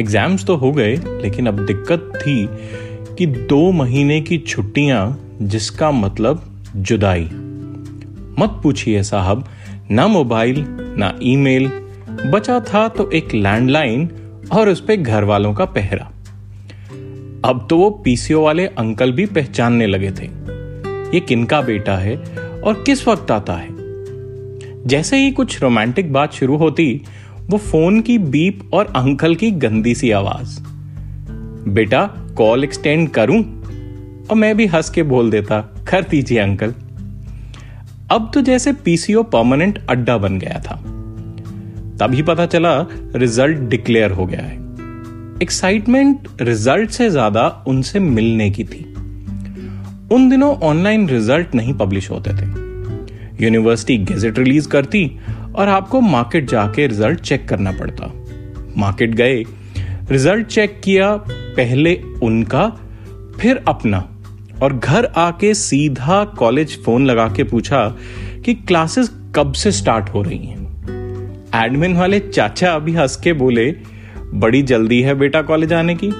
Exams तो हो गए, लेकिन अब दिक्कत थी कि दो महीने की छुट्टियाँ, जिसका मतलब जुदाई। मत पूछिए साहब, ना मोबाइल, ना ईमेल। बचा था तो एक लैंडलाइन और उस पर घर वालों का पहरा। अब तो वो पीसीओ वाले अंकल भी पहचानने लगे थे। ये किनका बेटा है और किस वक्त आता है? जैसे ही कुछ रोमांटिक बात शुरू होती वो फ़ोन की बीप और अंकल की गंदी सी आवाज़। बेटा, कॉल एक्सटेंड करूँ? और मैं भी हंस के बोल देता कर दीजिए अंकल। अब तो जैसे पीसीओ परमानेंट अड्डा बन गया था। तभी पता चला रिज़ल्ट डिक्लेयर हो गया है। एक्साइटमेंट रिज़ल्ट से ज़्यादा उनसे मिलने की थी। उन दिनों ऑनलाइन रिज़ल्ट नहीं पब्लिश होते थे। यूनिवर्सिटी गेजेट रिलीज़ करती और आपको मार्केट जाके रिज़ल्ट चेक करना पड़ता। मार्केट गए रिज़ल्ट चेक किया, पहले उनका, फिर अपना। और घर आके सीधा कॉलेज फ़ोन लगा के पूछा कि क्लासेस कब से स्टार्ट हो रही हैं। एडमिन वाले चाचा अभी हंस के बोले, बड़ी जल्दी है बेटा कॉलेज आने की।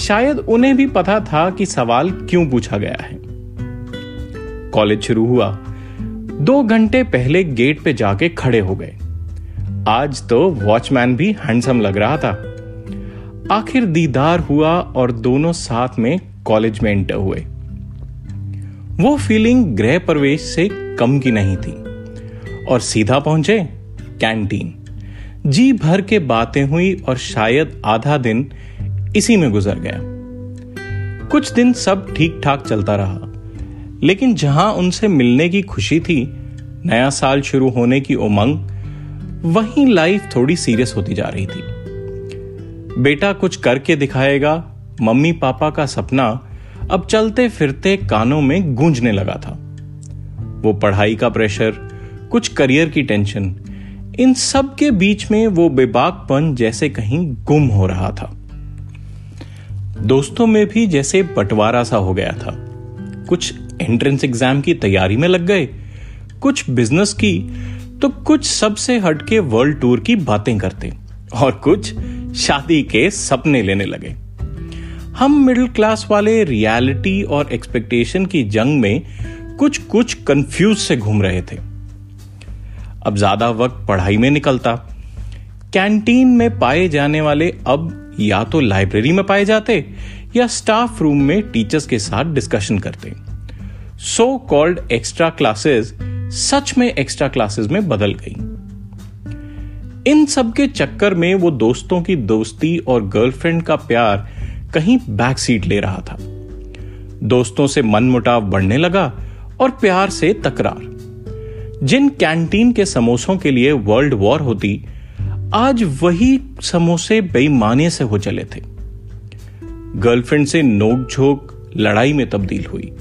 शायद उन्हें भी पता था कि सवाल क्यों पूछा गया है। कॉलेज शुरू हुआ। दो घंटे पहले गेट पे जाके खड़े हो गए। आज तो वॉचमैन भी हैंडसम लग रहा था। आखिर दीदार हुआ और दोनों साथ में कॉलेज में एंटर हुए। वो फीलिंग गृह प्रवेश से कम की नहीं थी। और सीधा पहुँचे, कैंटीन। जी भर के बातें हुई और शायद आधा दिन इसी में गुजर गया। कुछ दिन सब ठीक ठाक चलता रहा। लेकिन जहाँ उनसे मिलने की खुशी थी, नया साल शुरू होने की उमंग, वहीं लाइफ थोड़ी सीरियस होती जा रही थी। बेटा कुछ करके दिखाएगा, मम्मी पापा का सपना अब चलते फिरते कानों में गूंजने लगा था। वो पढ़ाई का प्रेशर कुछ करियर की टेंशन इन सब के बीच में वो बेबाकपन जैसे कहीं गुम हो रहा था। दोस्तों में भी जैसे बंटवारा सा हो गया था। कुछ एंट्रेंस एग्ज़ाम की तैयारी में लग गए। कुछ बिज़नेस की तो कुछ सबसे हटके वर्ल्ड टूर की बातें करते और कुछ शादी के सपने लेने लगे। हम मिडिल क्लास वाले रियलिटी और एक्सपेक्टेशन की जंग में कुछ कुछ कंफ्यूज से घूम रहे थे। अब ज़्यादा वक्त पढ़ाई में निकलता। कैंटीन में पाए जाने वाले अब या तो लाइब्रेरी में पाए जाते या स्टाफ रूम में टीचर्स के साथ डिस्कशन करते। सो कॉल्ड एक्स्ट्रा क्लासेस सच में एक्स्ट्रा क्लासेस में बदल गई। इन सब के चक्कर में वो दोस्तों की दोस्ती और गर्लफ्रेंड का प्यार कहीं बैक सीट ले रहा था। दोस्तों से मन मुटाव बढ़ने लगा और प्यार से तकरार। जिन कैंटीन के समोसों के लिए वर्ल्ड वॉर होती, आज वही समोसे बेईमानी से हो चले थे। गर्लफ्रेंड से नोकझोंक, लड़ाई में तब्दील हुई।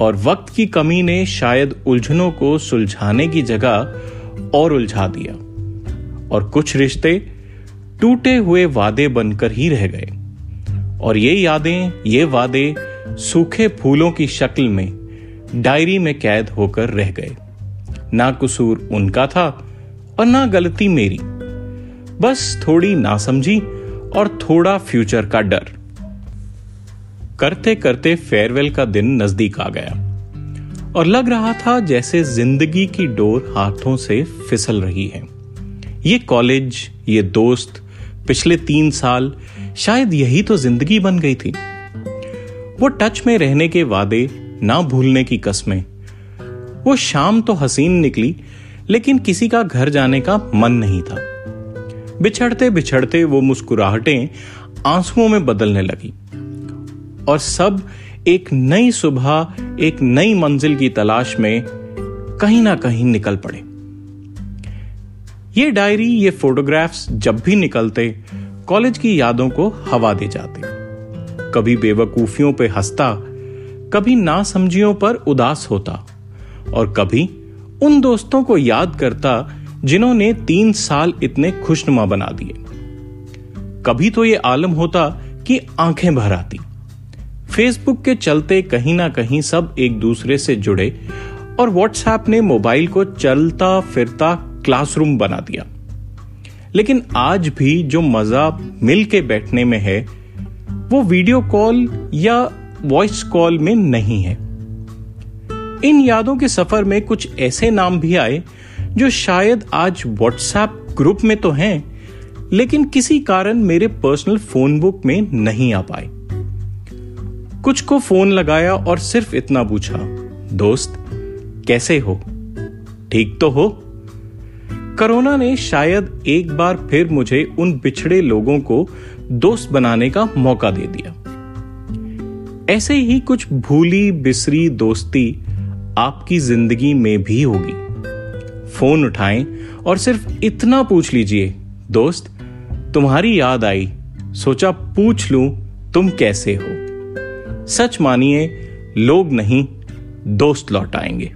और वक्त की कमी ने शायद उलझनों को सुलझाने की जगह और उलझा दिया। और कुछ रिश्ते टूटे हुए वादे बनकर ही रह गए। और ये यादें, ये वादे सूखे फूलों की शक्ल में, डायरी में कैद होकर रह गए। ना कसूर उनका था और ना गलती मेरी। बस थोड़ी नासमझी और थोड़ा फ्यूचर का डर। करते करते फेयरवेल का दिन नज़दीक आ गया। और लग रहा था जैसे ज़िंदगी की डोर हाथों से फिसल रही है। ये कॉलेज ये दोस्त, पिछले तीन साल, शायद यही तो ज़िंदगी बन गई थी। वो टच में रहने के वादे, ना भूलने की कस्में। वो शाम तो हसीन निकली, लेकिन किसी का घर जाने का मन नहीं था। बिछड़ते बिछड़ते वो मुस्कुराहटें आंसुओं में बदलने लगी। और सब एक नई सुबह, एक नई मंजिल की तलाश में कहीं ना कहीं निकल पड़े। ये डायरी, ये फोटोग्राफ्स जब भी निकलते, कॉलेज की यादों को हवा दे जाते। कभी बेवकूफियों पे हंसता, कभी नासमझियों पर उदास होता, और कभी उन दोस्तों को याद करता जिन्होंने तीन साल इतने खुशनुमा बना दिए। कभी तो ये आलम होता कि आँखें भर आती। फेसबुक के चलते कहीं ना कहीं सब एक दूसरे से जुड़े और व्हाट्सएप ने मोबाइल को चलता फिरता क्लासरूम बना दिया। लेकिन आज भी जो मज़ा मिल के बैठने में है, वो वीडियो कॉल या वॉइस कॉल में नहीं है। इन यादों के सफ़र में कुछ ऐसे नाम भी आए, जो शायद आज व्हाट्सएप ग्रुप में तो हैं, लेकिन किसी कारण मेरे पर्सनल फ़ोन बुक में नहीं आ पाए। कुछ को फ़ोन लगाया और सिर्फ़ इतना पूछा, दोस्त, कैसे हो? ठीक तो हो? कोरोना ने शायद एक बार फिर मुझे उन बिछड़े लोगों को दोस्त बनाने का मौका दे दिया। ऐसे ही कुछ भूली बिसरी दोस्ती आपकी ज़िंदगी में भी होगी। फ़ोन उठाएँ और सिर्फ़ इतना पूछ लीजिए, दोस्त, तुम्हारी याद आई, सोचा पूछ लूँ, तुम कैसे हो? सच मानिए लोग नहीं दोस्त लौट आएँगे।